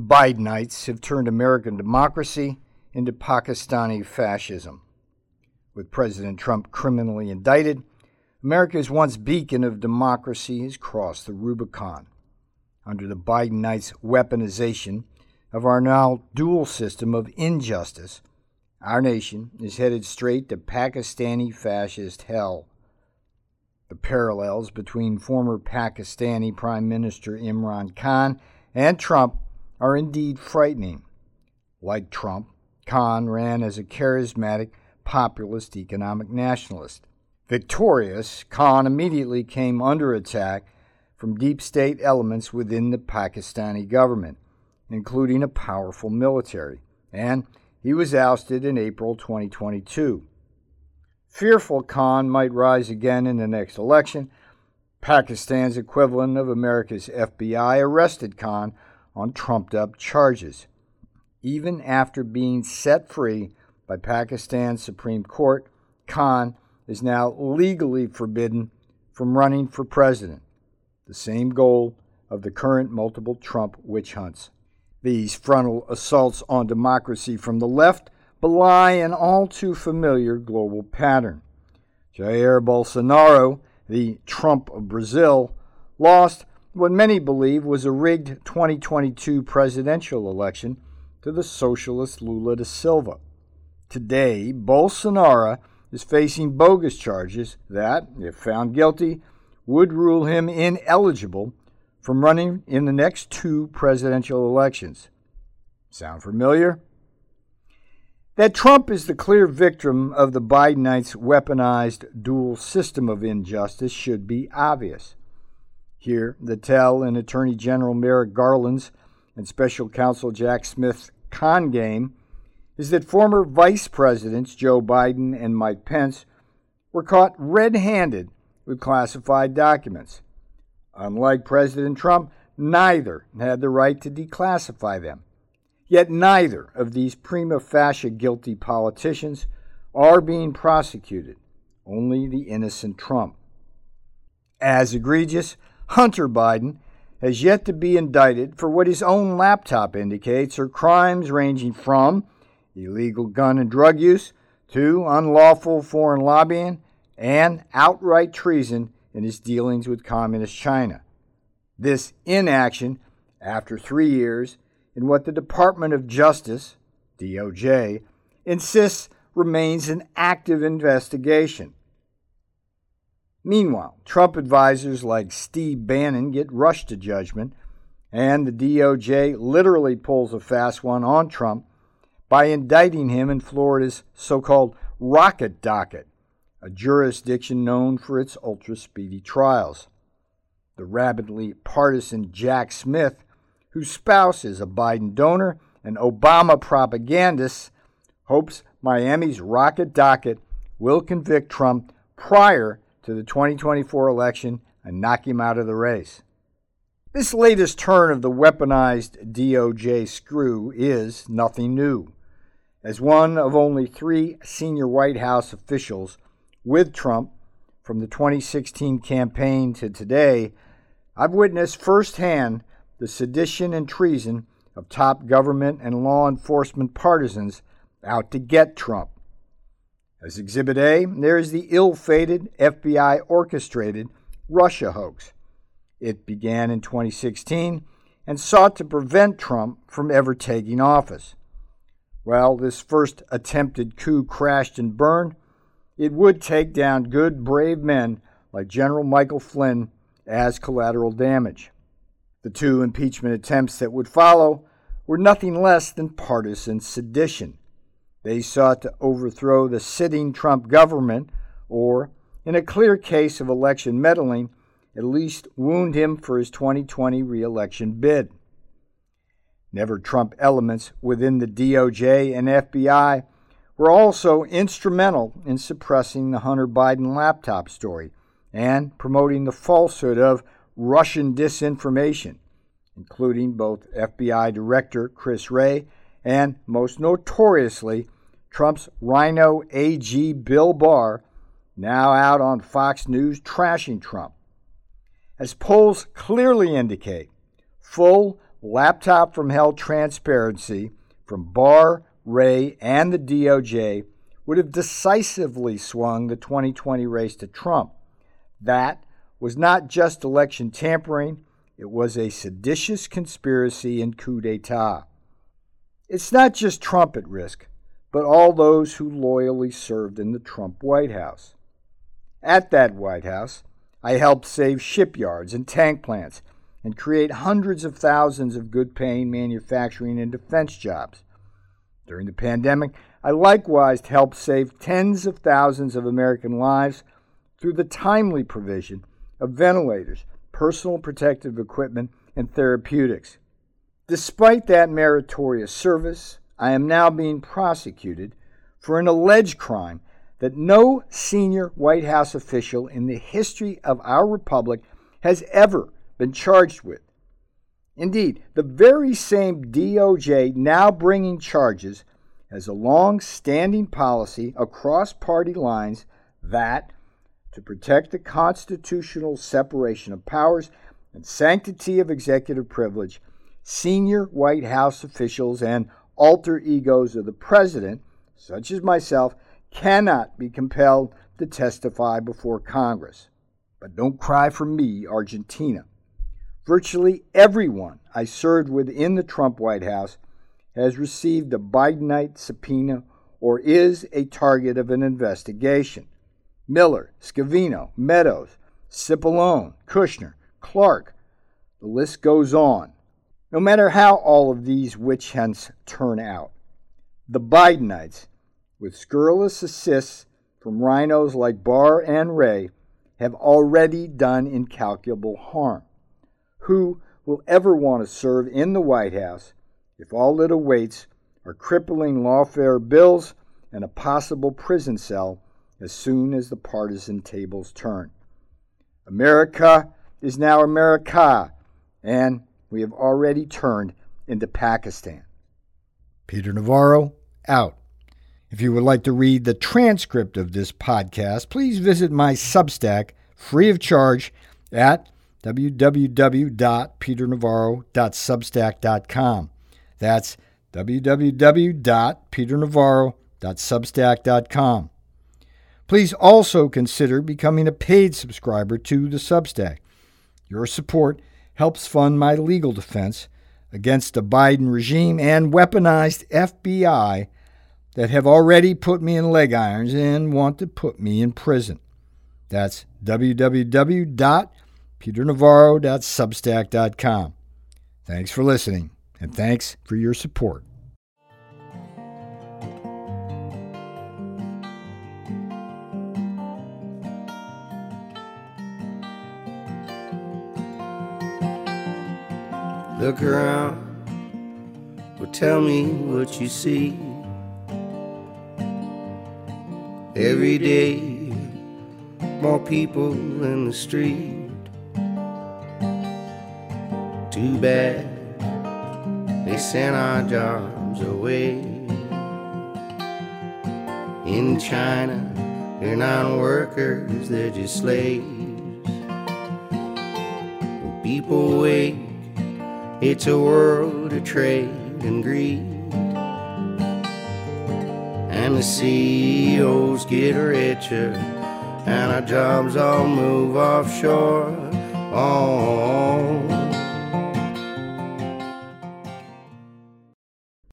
The Bidenites have turned American democracy into Pakistani fascism. With President Trump criminally indicted, America's once beacon of democracy has crossed the Rubicon. Under the Bidenites' weaponization of our now dual system of injustice, our nation is headed straight to Pakistani fascist hell. The parallels between former Pakistani Prime Minister Imran Khan and Trump are indeed frightening. Like Trump, Khan ran as a charismatic populist economic nationalist. Victorious, Khan immediately came under attack from deep state elements within the Pakistani government, including a powerful military, and he was ousted in April 2022. Fearful Khan might rise again in the next election. Pakistan's equivalent of America's FBI arrested Khan on trumped up charges. Even after being set free by Pakistan's Supreme Court, Khan is now legally forbidden from running for president, the same goal of the current multiple Trump witch hunts. These frontal assaults on democracy from the left belie an all too familiar global pattern. Jair Bolsonaro, the Trump of Brazil, lost what many believe was a rigged 2022 presidential election to the socialist Lula da Silva. Today, Bolsonaro is facing bogus charges that, if found guilty, would rule him ineligible from running in the next two presidential elections. Sound familiar? That Trump is the clear victim of the Bidenites' weaponized dual system of injustice should be obvious. Here, the tell in Attorney General Merrick Garland's and Special Counsel Jack Smith's con game is that former Vice Presidents Joe Biden and Mike Pence were caught red handed with classified documents. Unlike President Trump, neither had the right to declassify them. Yet neither of these prima facie guilty politicians are being prosecuted, only the innocent Trump. As egregious, Hunter Biden has yet to be indicted for what his own laptop indicates are crimes ranging from illegal gun and drug use to unlawful foreign lobbying and outright treason in his dealings with Communist China. This inaction, after three years, in what the Department of Justice, DOJ, insists remains an active investigation. Meanwhile, Trump advisors like Steve Bannon get rushed to judgment, and the DOJ literally pulls a fast one on Trump by indicting him in Florida's so called rocket docket, a jurisdiction known for its ultra speedy trials. The rabidly partisan Jack Smith, whose spouse is a Biden donor and Obama propagandist, hopes Miami's rocket docket will convict Trump prior to the 2024 election and knock him out of the race. This latest turn of the weaponized DOJ screw is nothing new. As one of only three senior White House officials with Trump from the 2016 campaign to today, I've witnessed firsthand the sedition and treason of top government and law enforcement partisans out to get Trump. As Exhibit A, there is the ill fated FBI orchestrated Russia hoax. It began in 2016 and sought to prevent Trump from ever taking office. Well, this first attempted coup crashed and burned. It would take down good, brave men like General Michael Flynn as collateral damage. The two impeachment attempts that would follow were nothing less than partisan sedition. They sought to overthrow the sitting Trump government, or, in a clear case of election meddling, at least wound him for his 2020 reelection bid. Never Trump elements within the DOJ and FBI were also instrumental in suppressing the Hunter Biden laptop story and promoting the falsehood of Russian disinformation, including both FBI Director Chris Wray and, most notoriously, Trump's rhino AG Bill Barr, now out on Fox News trashing Trump. As polls clearly indicate, full laptop from hell transparency from Barr, Wray, and the DOJ would have decisively swung the 2020 race to Trump. That was not just election tampering, it was a seditious conspiracy and coup d'etat. It's not just Trump at risk, but all those who loyally served in the Trump White House. At that White House, I helped save shipyards and tank plants and create hundreds of thousands of good paying manufacturing and defense jobs. During the pandemic, I likewise helped save tens of thousands of American lives through the timely provision of ventilators, personal protective equipment, and therapeutics. Despite that meritorious service, I am now being prosecuted for an alleged crime that no senior White House official in the history of our republic has ever been charged with. Indeed, the very same DOJ now bringing charges has a long standing policy across party lines that, to protect the constitutional separation of powers and sanctity of executive privilege, senior White House officials and alter egos of the president, such as myself, cannot be compelled to testify before Congress. But don't cry for me, Argentina. Virtually everyone I served within the Trump White House has received a Bidenite subpoena or is a target of an investigation. Miller, Scavino, Meadows, Cipollone, Kushner, Clark, the list goes on. No matter how all of these witch hunts turn out, the Bidenites with scurrilous assists from rhinos like Barr and Wray, have already done incalculable harm. Who will ever want to serve in the White House if all that awaits are crippling lawfare bills and a possible prison cell as soon as the partisan tables turn? America is now America, and we have already turned into Pakistan. Peter Navarro, out. If you would like to read the transcript of this podcast, please visit my Substack free of charge at www.peternavarro.substack.com. That's www.peternavarro.substack.com. Please also consider becoming a paid subscriber to the Substack. Your support helps fund my legal defense against the Biden regime and weaponized FBI that have already put me in leg irons and want to put me in prison. That's www.peternavarro.substack.com. Thanks for listening, and thanks for your support. Look around, well, tell me what you see. Every day, more people in the street. Too bad they sent our jobs away. In China, they're not workers, they're just slaves. People wake, it's a world of trade and greed and the CEOs get richer, and our jobs all move offshore. Oh,